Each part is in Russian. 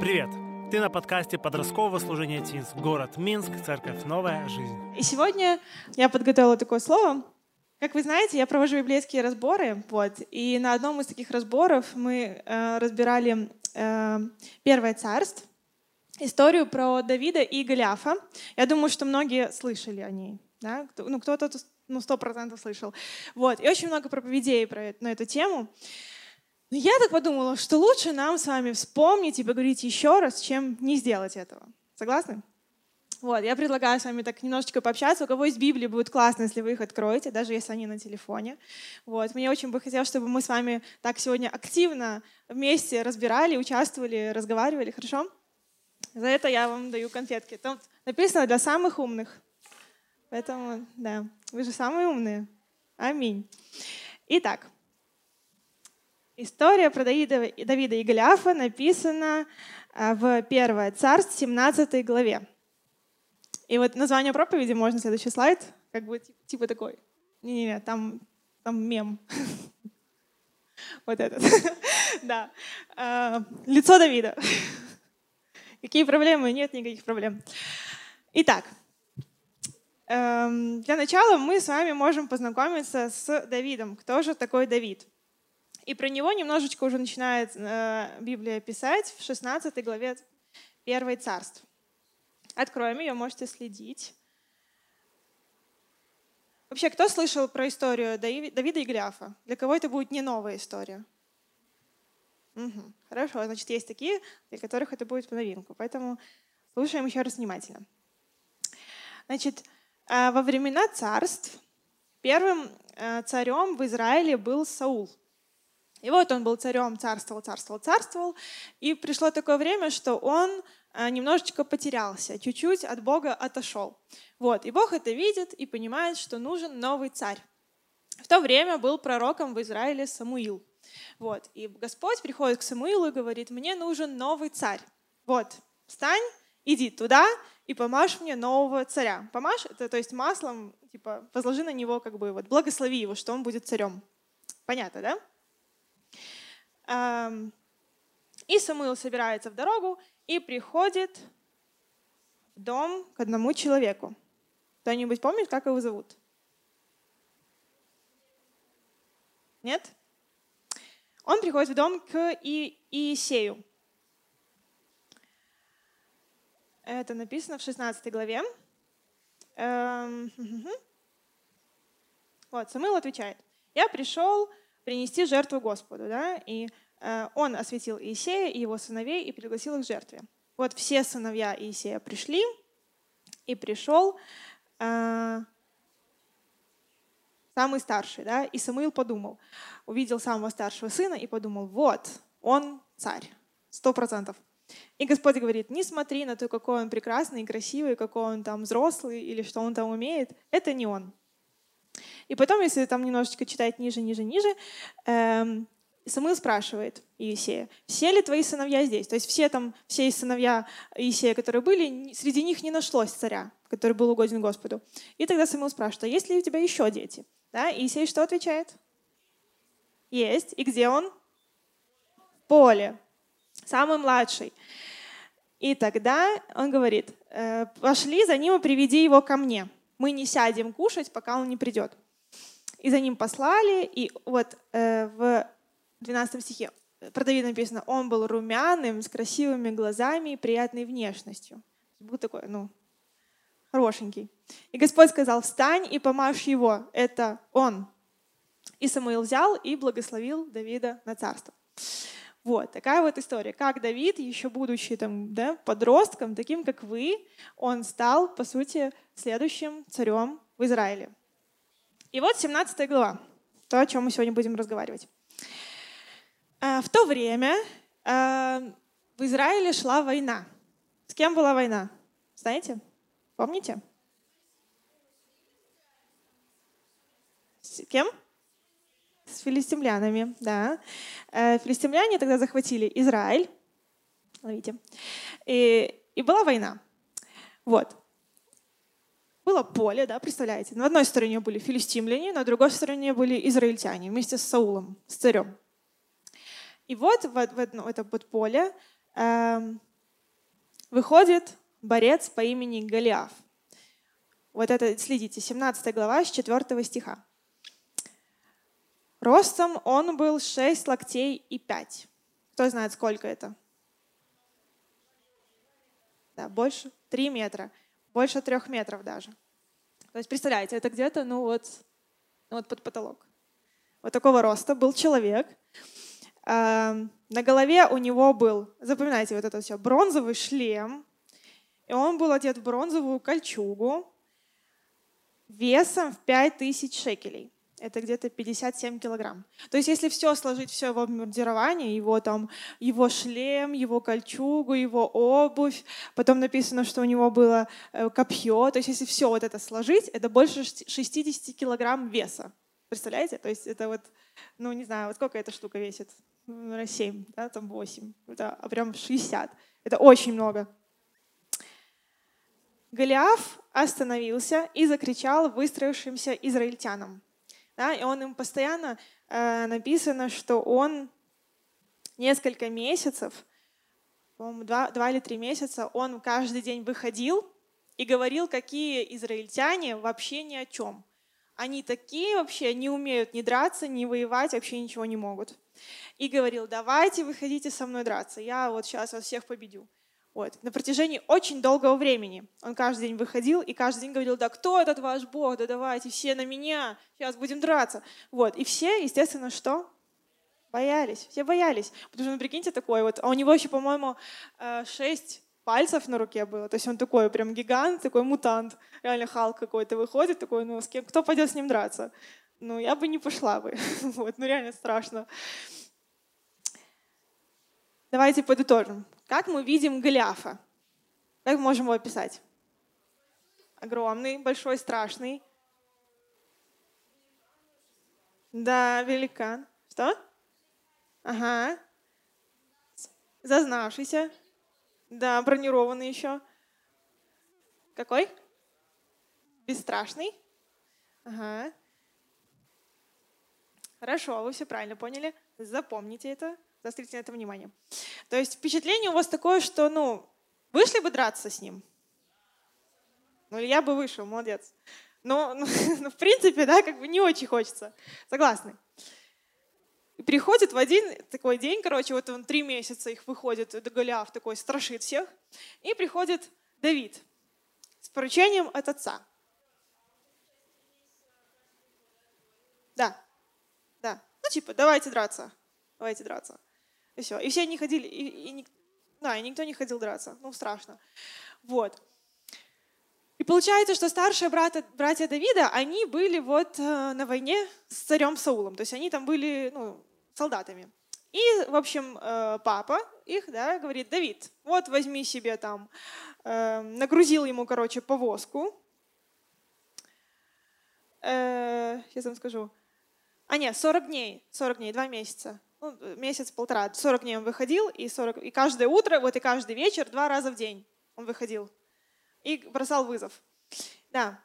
Привет! Ты на подкасте подросткового служения ТИНС. Город Минск, церковь «Новая жизнь». И сегодня я подготовила такое слово. Как вы знаете, я провожу библейские разборы, вот, и на одном из таких разборов мы э, разбирали э, Первое царство, историю про Давида и Голиафа. Я думаю, что многие слышали о ней, да? ну кто-то ну сто процентов слышал, вот, и очень много проповедей про, на эту тему. Но я так подумала, что лучше нам с вами вспомнить и поговорить еще раз, чем не сделать этого. Согласны? Вот, я предлагаю с вами так немножечко пообщаться. У кого есть Библии, будет классно, если вы их откроете, даже если они на телефоне. Вот, мне очень бы хотелось, чтобы мы с вами так сегодня активно вместе разбирали, участвовали, разговаривали, хорошо? За это я вам даю конфетки. Там написано для самых умных. Поэтому, да, вы же самые умные. Аминь. Итак, История про Давида, Давида и Голиафа написана а, в 1 Царств, 17 главе. И вот название проповеди, можно следующий слайд, как бы типа такой. Не-не-не, там, там мем. Вот этот. Да. А, лицо Давида. Какие проблемы? Нет никаких проблем. Итак, эм, для начала мы с вами можем познакомиться с Давидом. Кто же такой Давид? И про него немножечко уже начинает э, Библия писать в 16 главе 1 царств. Откроем ее, можете следить. Вообще, кто слышал про историю Давида и Голиафа? Для кого это будет не новая история? Угу. Хорошо, значит, есть такие, для которых это будет в новинку. Поэтому слушаем еще раз внимательно. Значит, э, во времена царств первым э, царем в Израиле был Саул – и вот он был царем, царствовал, царствовал, царствовал. И пришло такое время, что он э, немножечко потерялся, чуть-чуть от Бога отошел. Вот. И Бог это видит и понимает, что нужен новый царь. В то время был пророком в Израиле Самуил. Вот. И Господь приходит к Самуилу и говорит, мне нужен новый царь. Вот, встань, иди туда и помажь мне нового царя. Помажь, это то есть маслом, типа, возложи на него, как бы, вот, благослови его, что он будет царем. Понятно, да? И Самуил собирается в дорогу и приходит в дом к одному человеку. Кто-нибудь помнит, как его зовут? Нет? Он приходит в дом к и Иисею. Это написано в 16 главе. Вот, Самуил отвечает. Я пришел принести жертву Господу. Да? И э, он осветил Иисея и его сыновей и пригласил их к жертве. Вот все сыновья Иисея пришли, и пришел э, самый старший. Да? И Самуил подумал, увидел самого старшего сына и подумал, вот, он царь, сто процентов. И Господь говорит, не смотри на то, какой он прекрасный и красивый, какой он там взрослый или что он там умеет. Это не он. И потом, если там немножечко читать ниже, ниже, ниже, эм, Самуил спрашивает Иисея, все ли твои сыновья здесь? То есть все там, все сыновья Иисея, которые были, среди них не нашлось царя, который был угоден Господу. И тогда Самуил спрашивает, а есть ли у тебя еще дети? Да? Иисей что отвечает? Есть. И где он? В поле. Самый младший. И тогда он говорит, «Э, пошли за ним и приведи его ко мне. Мы не сядем кушать, пока он не придет. И за ним послали, и вот э, в 12 стихе про Давида написано, он был румяным, с красивыми глазами и приятной внешностью. Был такой, ну, хорошенький. И Господь сказал, встань и помажь его, это он. И Самуил взял и благословил Давида на царство. Вот такая вот история. Как Давид, еще будучи там, да, подростком, таким как вы, он стал, по сути, следующим царем в Израиле. И вот 17 глава, то, о чем мы сегодня будем разговаривать. А, в то время а, в Израиле шла война. С кем была война? Знаете? Помните? С кем? С филистимлянами, да. Э, филистимляне тогда захватили Израиль. Видите? И, и была война. Вот было поле, да, представляете? На одной стороне были филистимляне, на другой стороне были израильтяне вместе с Саулом, с царем. И вот в, в, в это вот поле э, выходит борец по имени Голиаф. Вот это, следите, 17 глава с 4 стиха. Ростом он был 6 локтей и 5. Кто знает, сколько это? Да, больше 3 метра. Больше 3 метров даже. То есть, представляете, это где-то, ну вот, ну вот под потолок. Вот такого роста был человек. Эм, на голове у него был, запоминайте вот это все, бронзовый шлем. И он был одет в бронзовую кольчугу весом в 5000 шекелей. Это где-то 57 килограмм. То есть если все сложить, все его обмундирование, его там, его шлем, его кольчугу, его обувь, потом написано, что у него было э, копье, то есть если все вот это сложить, это больше 60 килограмм веса. Представляете? То есть это вот, ну не знаю, вот сколько эта штука весит? 7, да, там 8, это а прям 60. Это очень много. Голиаф остановился и закричал выстроившимся израильтянам. Да, и он им постоянно э, написано, что он несколько месяцев, по-моему, два, два или три месяца, он каждый день выходил и говорил, какие израильтяне вообще ни о чем. Они такие вообще не умеют ни драться, ни воевать, вообще ничего не могут. И говорил, давайте выходите со мной драться, я вот сейчас вас всех победю. Вот. На протяжении очень долгого времени он каждый день выходил и каждый день говорил, да кто этот ваш Бог, да давайте все на меня, сейчас будем драться. Вот. И все, естественно, что? Боялись, все боялись. Потому что, ну, прикиньте, такой вот, а у него еще, по-моему, э, шесть пальцев на руке было. То есть он такой прям гигант, такой мутант. Реально Халк какой-то выходит, такой, ну, с кем, кто пойдет с ним драться? Ну, я бы не пошла бы. вот, ну, реально страшно. Давайте подытожим. Как мы видим Голиафа? Как мы можем его описать? Огромный, большой, страшный. Да, великан. Что? Ага. Зазнавшийся. Да, бронированный еще. Какой? Бесстрашный. Ага. Хорошо, вы все правильно поняли. Запомните это. Заострите на это внимание. То есть впечатление у вас такое, что, ну, вышли бы драться с ним? Ну, я бы вышел, молодец. Но, ну, ну, в принципе, да, как бы не очень хочется. Согласны? И приходит в один такой день, короче, вот он три месяца их выходит, до Голиаф такой страшит всех, и приходит Давид с поручением от отца. Да, да. Ну, типа, давайте драться, давайте драться. И все. И все не ходили, и, и, да, и никто не ходил драться. Ну, страшно. Вот. И получается, что старшие брата, братья Давида, они были вот э, на войне с царем Саулом. То есть они там были ну, солдатами. И, в общем, э, папа их, да, говорит, Давид, вот возьми себе там, э, нагрузил ему, короче, повозку. Сейчас вам скажу. А нет, 40 дней, 40 дней, два месяца ну, месяц-полтора, 40 дней он выходил, и, 40, и каждое утро, вот и каждый вечер, два раза в день он выходил и бросал вызов. Да.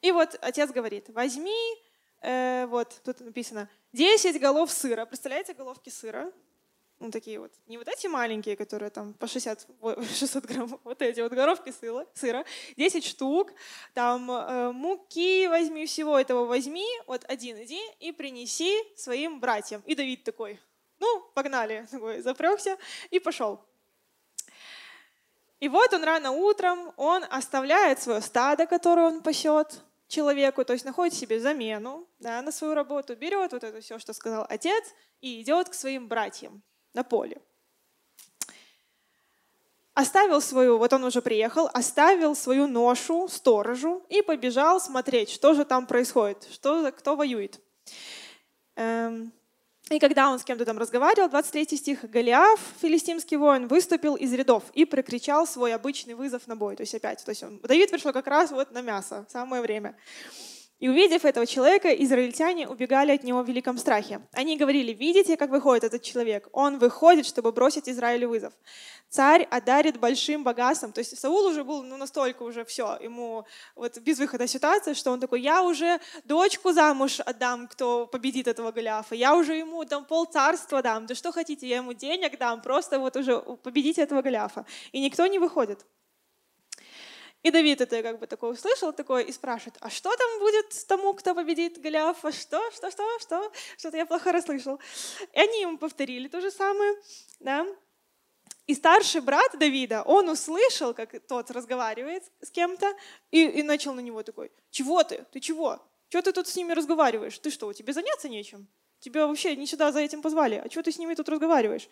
И вот отец говорит, возьми, э, вот тут написано, 10 голов сыра. Представляете, головки сыра? Ну, такие вот, не вот эти маленькие, которые там по 60, 600 грамм, вот эти вот горовки сыра, сыра 10 штук, там э, муки возьми, всего этого возьми, вот один иди и принеси своим братьям. И Давид такой, ну, погнали, такой, запрягся и пошел. И вот он рано утром, он оставляет свое стадо, которое он пасет человеку, то есть находит себе замену да, на свою работу, берет вот это все, что сказал отец, и идет к своим братьям на поле. Оставил свою, вот он уже приехал, оставил свою ношу сторожу и побежал смотреть, что же там происходит, что, кто воюет. Эм, и когда он с кем-то там разговаривал, 23 стих, Голиаф, филистимский воин, выступил из рядов и прокричал свой обычный вызов на бой. То есть опять, то есть он, Давид пришел как раз вот на мясо, самое время. И увидев этого человека, израильтяне убегали от него в великом страхе. Они говорили, видите, как выходит этот человек? Он выходит, чтобы бросить Израилю вызов. Царь одарит большим богатством. То есть Саул уже был ну, настолько уже все, ему вот без выхода ситуация, что он такой, я уже дочку замуж отдам, кто победит этого Голиафа, я уже ему дам пол царства дам, да что хотите, я ему денег дам, просто вот уже победите этого Голиафа. И никто не выходит. И Давид это как бы такое услышал, такое и спрашивает, а что там будет тому, кто победит Голиафа? Что, что, что, что? Что-то я плохо расслышал. И они ему повторили то же самое, да. И старший брат Давида, он услышал, как тот разговаривает с кем-то, и, и начал на него такой, чего ты? Ты чего? Чего ты тут с ними разговариваешь? Ты что, тебе заняться нечем? Тебя вообще не сюда за этим позвали. А чего ты с ними тут разговариваешь?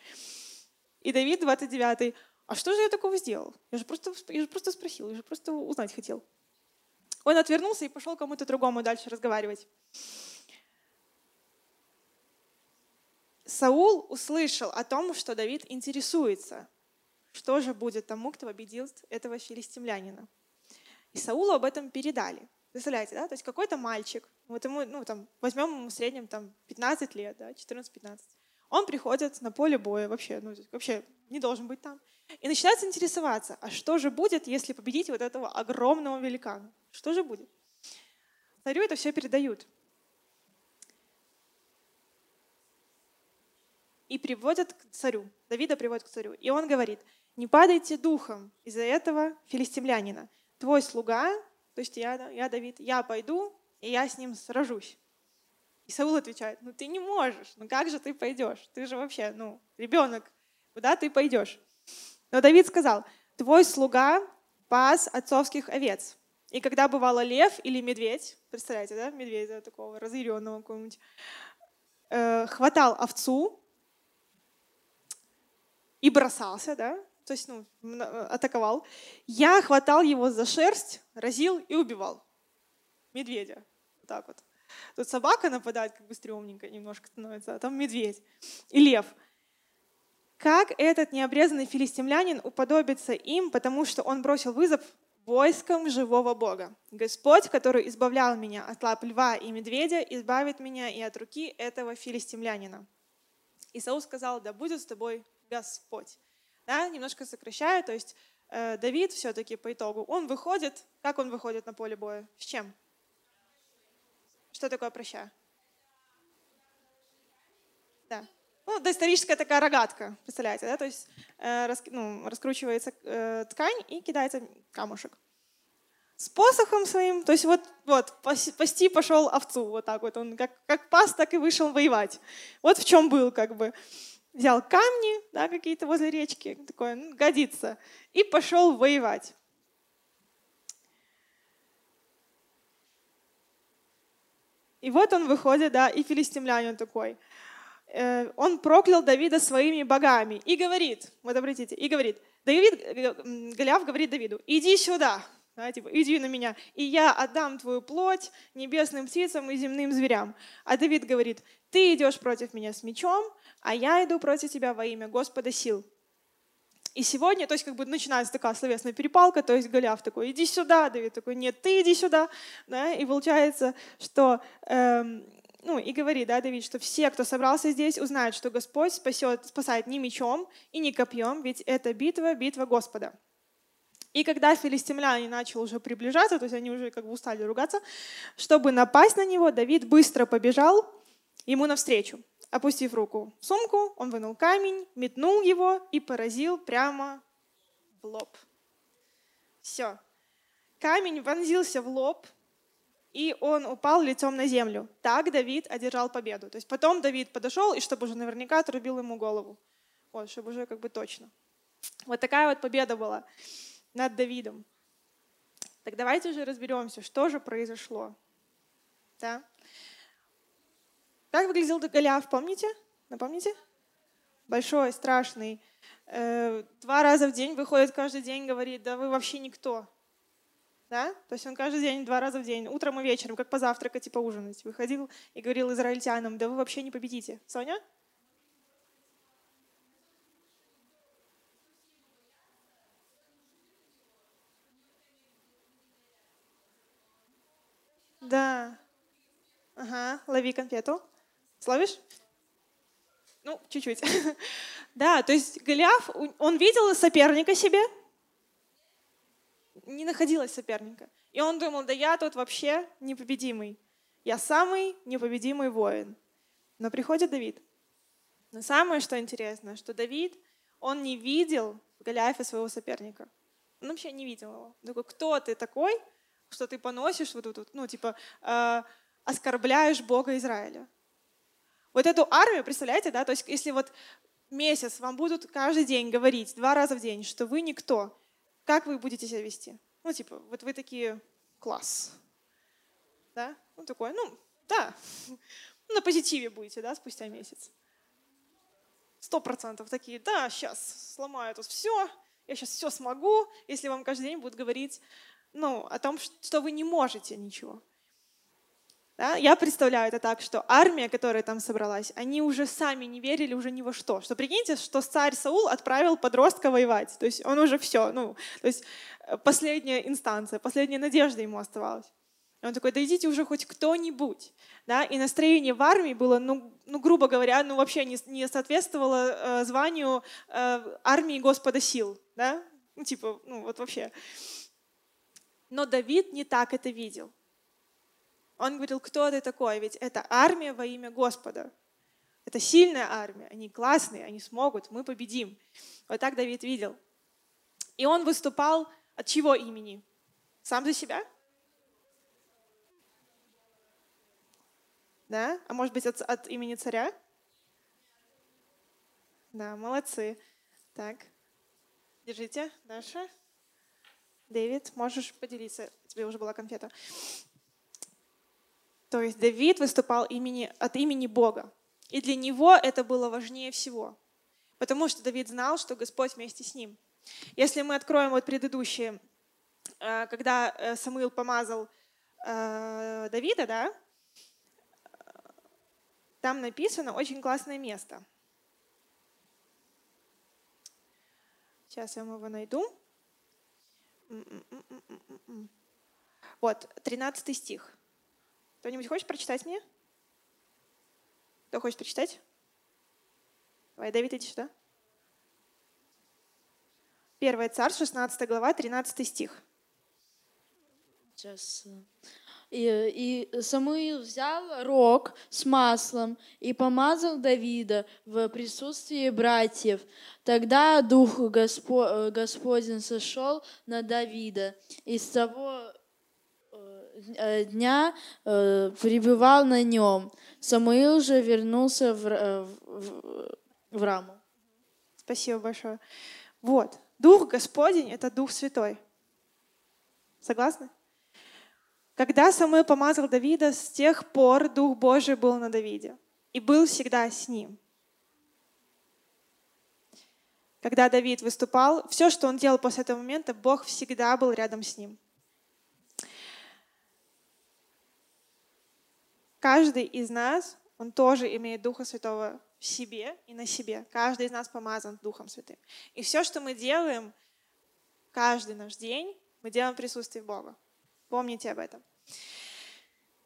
И Давид, 29 а что же я такого сделал? Я же просто, я же просто спросил, я же просто узнать хотел. Он отвернулся и пошел кому-то другому дальше разговаривать. Саул услышал о том, что Давид интересуется, что же будет тому, кто победил этого филистимлянина. И Саулу об этом передали. Представляете, да? То есть какой-то мальчик, вот ему, ну, там, возьмем ему в среднем там, 15 лет, да, 14-15. Он приходит на поле боя, вообще, ну, вообще не должен быть там. И начинает интересоваться, а что же будет, если победить вот этого огромного великана? Что же будет? Царю это все передают. И приводят к царю. Давида приводят к царю. И он говорит, не падайте духом из-за этого филистимлянина. Твой слуга, то есть я, я Давид, я пойду, и я с ним сражусь. И Саул отвечает, ну ты не можешь, ну как же ты пойдешь? Ты же вообще, ну, ребенок, куда ты пойдешь? Но Давид сказал, твой слуга пас отцовских овец. И когда бывало лев или медведь, представляете, да, медведя такого разъяренного какого-нибудь, э, хватал овцу и бросался, да, то есть, ну, атаковал, я хватал его за шерсть, разил и убивал. Медведя. Вот так вот. Тут собака нападает, как бы стрёмненько немножко становится, а там медведь. И лев – как этот необрезанный филистимлянин уподобится им, потому что он бросил вызов войскам живого Бога. Господь, который избавлял меня от лап льва и медведя, избавит меня и от руки этого филистимлянина. Исаул сказал, да будет с тобой Господь. Да, немножко сокращаю, то есть э, Давид все-таки по итогу, он выходит, как он выходит на поле боя? С чем? Что такое проща? Да. Ну, доисторическая такая рогатка, представляете, да? То есть э, рас, ну, раскручивается э, ткань и кидается камушек. С посохом своим, то есть вот, вот пасти пошел овцу, вот так вот. Он как, как пас, так и вышел воевать. Вот в чем был как бы. Взял камни, да, какие-то возле речки, такое, ну, годится, и пошел воевать. И вот он выходит, да, и филистимлянин такой – Э, он проклял Давида своими богами и говорит, вот обратите, и говорит, Давид, Голиаф говорит Давиду, иди сюда, да, типа, иди на меня, и я отдам твою плоть небесным птицам и земным зверям. А Давид говорит, ты идешь против меня с мечом, а я иду против тебя во имя Господа сил. И сегодня, то есть как бы начинается такая словесная перепалка, то есть Голиаф такой, иди сюда, Давид такой, нет, ты иди сюда. Да? И получается, что эм, ну, и говорит, да, Давид, что все, кто собрался здесь, узнают, что Господь спасет, спасает не мечом и не копьем, ведь это битва, битва Господа. И когда филистимляне начали уже приближаться, то есть они уже как бы устали ругаться, чтобы напасть на него, Давид быстро побежал ему навстречу. Опустив руку в сумку, он вынул камень, метнул его и поразил прямо в лоб. Все. Камень вонзился в лоб, и он упал лицом на землю. Так Давид одержал победу. То есть потом Давид подошел, и чтобы уже наверняка отрубил ему голову. Вот, чтобы уже как бы точно. Вот такая вот победа была над Давидом. Так давайте же разберемся, что же произошло. Да? Как выглядел Голиаф, помните? Напомните? Большой, страшный. Э, два раза в день выходит каждый день, говорит, да вы вообще никто. Да? То есть он каждый день, два раза в день, утром и вечером, как позавтракать и поужинать, выходил и говорил израильтянам, да вы вообще не победите. Соня? Да. Ага, лови конфету. Словишь? Ну, чуть-чуть. да, то есть Голиаф, он видел соперника себе, не находилось соперника. И он думал, да я тут вообще непобедимый. Я самый непобедимый воин. Но приходит Давид. Но самое, что интересно, что Давид, он не видел в Голиафе своего соперника. Он вообще не видел его. Он такой, кто ты такой, что ты поносишь вот тут, ну, типа, э, оскорбляешь Бога Израиля. Вот эту армию, представляете, да, то есть если вот месяц вам будут каждый день говорить, два раза в день, что вы никто, как вы будете себя вести? Ну, типа, вот вы такие, класс. Да? Ну, такой, ну, да. На позитиве будете, да, спустя месяц. Сто процентов такие, да, сейчас сломаю тут все, я сейчас все смогу, если вам каждый день будут говорить, ну, о том, что вы не можете ничего. Да? Я представляю это так, что армия, которая там собралась, они уже сами не верили уже ни во что. Что прикиньте, что царь Саул отправил подростка воевать. То есть он уже все, ну, то есть э, последняя инстанция, последняя надежда ему оставалась. И он такой, да идите уже хоть кто-нибудь. Да? И настроение в армии было, ну, ну грубо говоря, ну вообще не, не соответствовало э, званию э, армии Господа сил. Да? Ну типа, ну вот вообще. Но Давид не так это видел. Он говорил, кто ты такой? Ведь это армия во имя Господа. Это сильная армия, они классные, они смогут, мы победим. Вот так Давид видел. И он выступал от чего имени? Сам за себя? Да? А может быть от, от имени царя? Да, молодцы. Так, держите, Даша. Дэвид, можешь поделиться? Тебе уже была конфета. То есть Давид выступал имени, от имени Бога. И для него это было важнее всего. Потому что Давид знал, что Господь вместе с ним. Если мы откроем вот предыдущие, э, когда э, Самуил помазал э, Давида, да, там написано очень классное место. Сейчас я его найду. Вот, 13 стих. Кто-нибудь хочет прочитать мне? Кто хочет прочитать? Давай, Давид, иди сюда. Первое царь, 16 глава, 13 стих. Сейчас. И, и Самуил взял рог с маслом и помазал Давида в присутствии братьев. Тогда Дух Госпо, Господень сошел на Давида. И с того Э, дня э, пребывал на нем. Самуил же вернулся в, э, в, в раму. Спасибо большое. Вот. Дух Господень — это Дух Святой. Согласны? Когда Самуил помазал Давида, с тех пор Дух Божий был на Давиде и был всегда с ним. Когда Давид выступал, все, что он делал после этого момента, Бог всегда был рядом с ним. Каждый из нас, он тоже имеет Духа Святого в себе и на себе. Каждый из нас помазан Духом Святым. И все, что мы делаем каждый наш день, мы делаем в присутствии Бога. Помните об этом.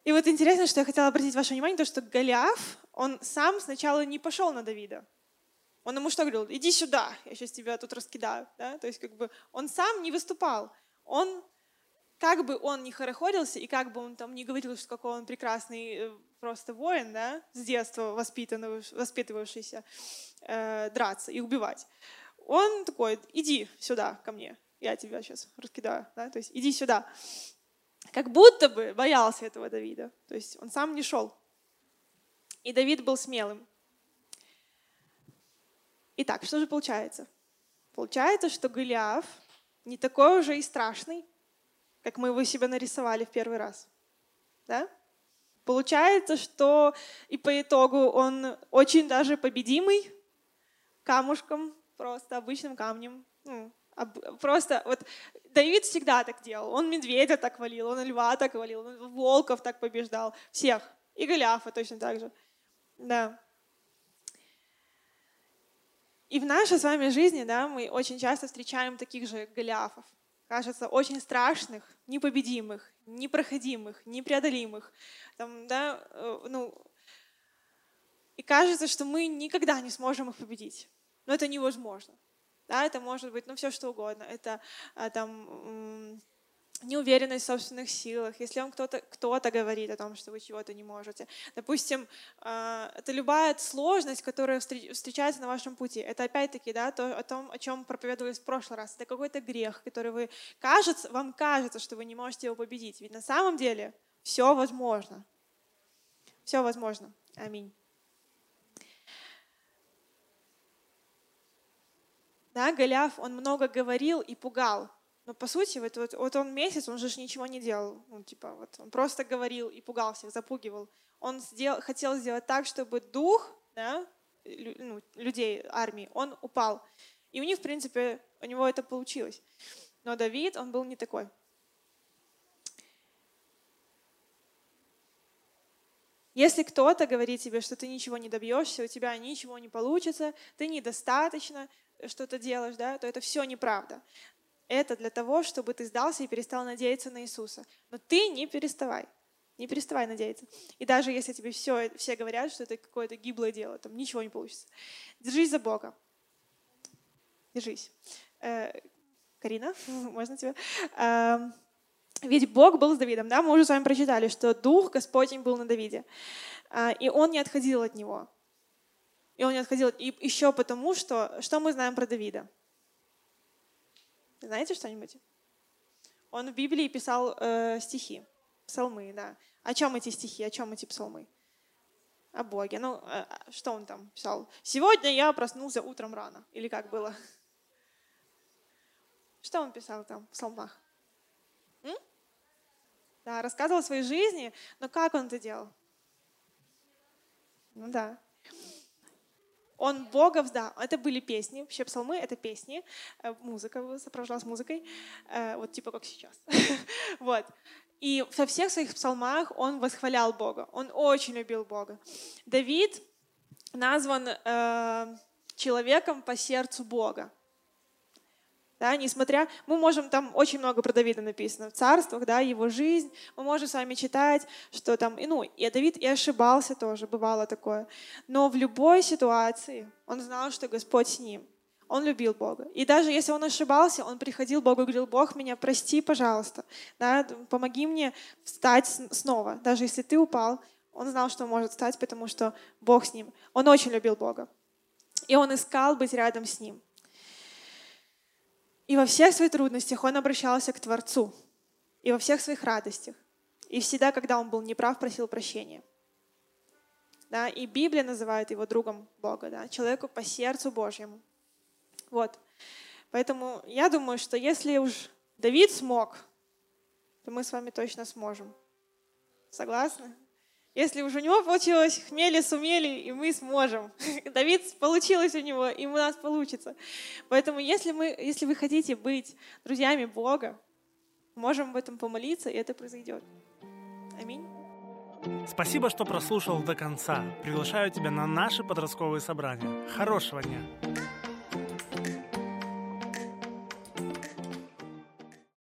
И вот интересно, что я хотела обратить ваше внимание, то, что Голиаф, он сам сначала не пошел на Давида. Он ему что говорил? Иди сюда, я сейчас тебя тут раскидаю. Да? То есть как бы он сам не выступал. Он как бы он ни хорохорился, и как бы он там не говорил, что какой он прекрасный э, просто воин, да, с детства воспитывавшийся э, драться и убивать, он такой, иди сюда ко мне, я тебя сейчас раскидаю, да, то есть иди сюда. Как будто бы боялся этого Давида, то есть он сам не шел. И Давид был смелым. Итак, что же получается? Получается, что Голиаф не такой уже и страшный, как мы его себе нарисовали в первый раз. Да? Получается, что и по итогу он очень даже победимый камушком, просто обычным камнем. Ну, просто вот Давид всегда так делал. Он медведя так валил, он льва так валил, он волков так побеждал. Всех. И Голиафа точно так же. Да. И в нашей с вами жизни, да, мы очень часто встречаем таких же Голиафов. Кажется очень страшных, непобедимых, непроходимых, непреодолимых. Там, да, э, ну, и кажется, что мы никогда не сможем их победить. Но это невозможно. Да, это может быть, ну, все что угодно. Это а, там неуверенность в собственных силах, если вам кто-то кто говорит о том, что вы чего-то не можете. Допустим, а, это любая сложность, которая встречается на вашем пути. Это опять-таки да, то, о том, о чем проповедовались в прошлый раз. Это какой-то грех, который вы кажется, вам кажется, что вы не можете его победить. Ведь на самом деле все возможно. Все возможно. Аминь. Да, Голиаф, он много говорил и пугал. Но по сути, вот, вот, вот он месяц, он же ничего не делал. Ну, типа, вот он просто говорил и пугал всех, запугивал. Он сделал, хотел сделать так, чтобы дух да, ну, людей, армии, он упал. И у них, в принципе, у него это получилось. Но Давид, он был не такой. Если кто-то говорит тебе, что ты ничего не добьешься, у тебя ничего не получится, ты недостаточно что-то делаешь, да, то это все неправда это для того, чтобы ты сдался и перестал надеяться на Иисуса. Но ты не переставай. Не переставай надеяться. И даже если тебе все, все говорят, что это какое-то гиблое дело, там ничего не получится. Держись за Бога. Держись. Э, Карина, можно тебя? Э, ведь Бог был с Давидом, да? Мы уже с вами прочитали, что Дух Господень был на Давиде. Э, и он не отходил от него. И он не отходил. И еще потому, что... Что мы знаем про Давида? Знаете что-нибудь? Он в Библии писал э, стихи, псалмы, да. О чем эти стихи, о чем эти псалмы? О Боге. Ну, э, что он там писал? «Сегодня я проснулся утром рано». Или как было? Что он писал там в псалмах? М? Да, рассказывал о своей жизни, но как он это делал? Ну да. Он Бога, да, это были песни, вообще псалмы — это песни, э, музыка сопровождалась музыкой, э, вот типа как сейчас. вот. И во всех своих псалмах он восхвалял Бога, он очень любил Бога. Давид назван э, человеком по сердцу Бога. Да, несмотря, мы можем, там очень много про Давида написано в царствах, да, его жизнь, мы можем с вами читать, что там, и, ну, и Давид и ошибался тоже, бывало такое. Но в любой ситуации он знал, что Господь с ним. Он любил Бога. И даже если он ошибался, он приходил к Богу и говорил, Бог, меня прости, пожалуйста, да, помоги мне встать снова. Даже если ты упал, он знал, что может встать, потому что Бог с ним. Он очень любил Бога. И он искал быть рядом с ним. И во всех своих трудностях он обращался к Творцу. И во всех своих радостях. И всегда, когда он был неправ, просил прощения. Да, и Библия называет его другом Бога, да, человеку по сердцу Божьему. Вот. Поэтому я думаю, что если уж Давид смог, то мы с вами точно сможем. Согласны? Если уже у него получилось, хмели сумели, и мы сможем. Давид получилось у него, и у нас получится. Поэтому если, мы, если вы хотите быть друзьями Бога, можем об этом помолиться, и это произойдет. Аминь. Спасибо, что прослушал до конца. Приглашаю тебя на наши подростковые собрания. Хорошего дня!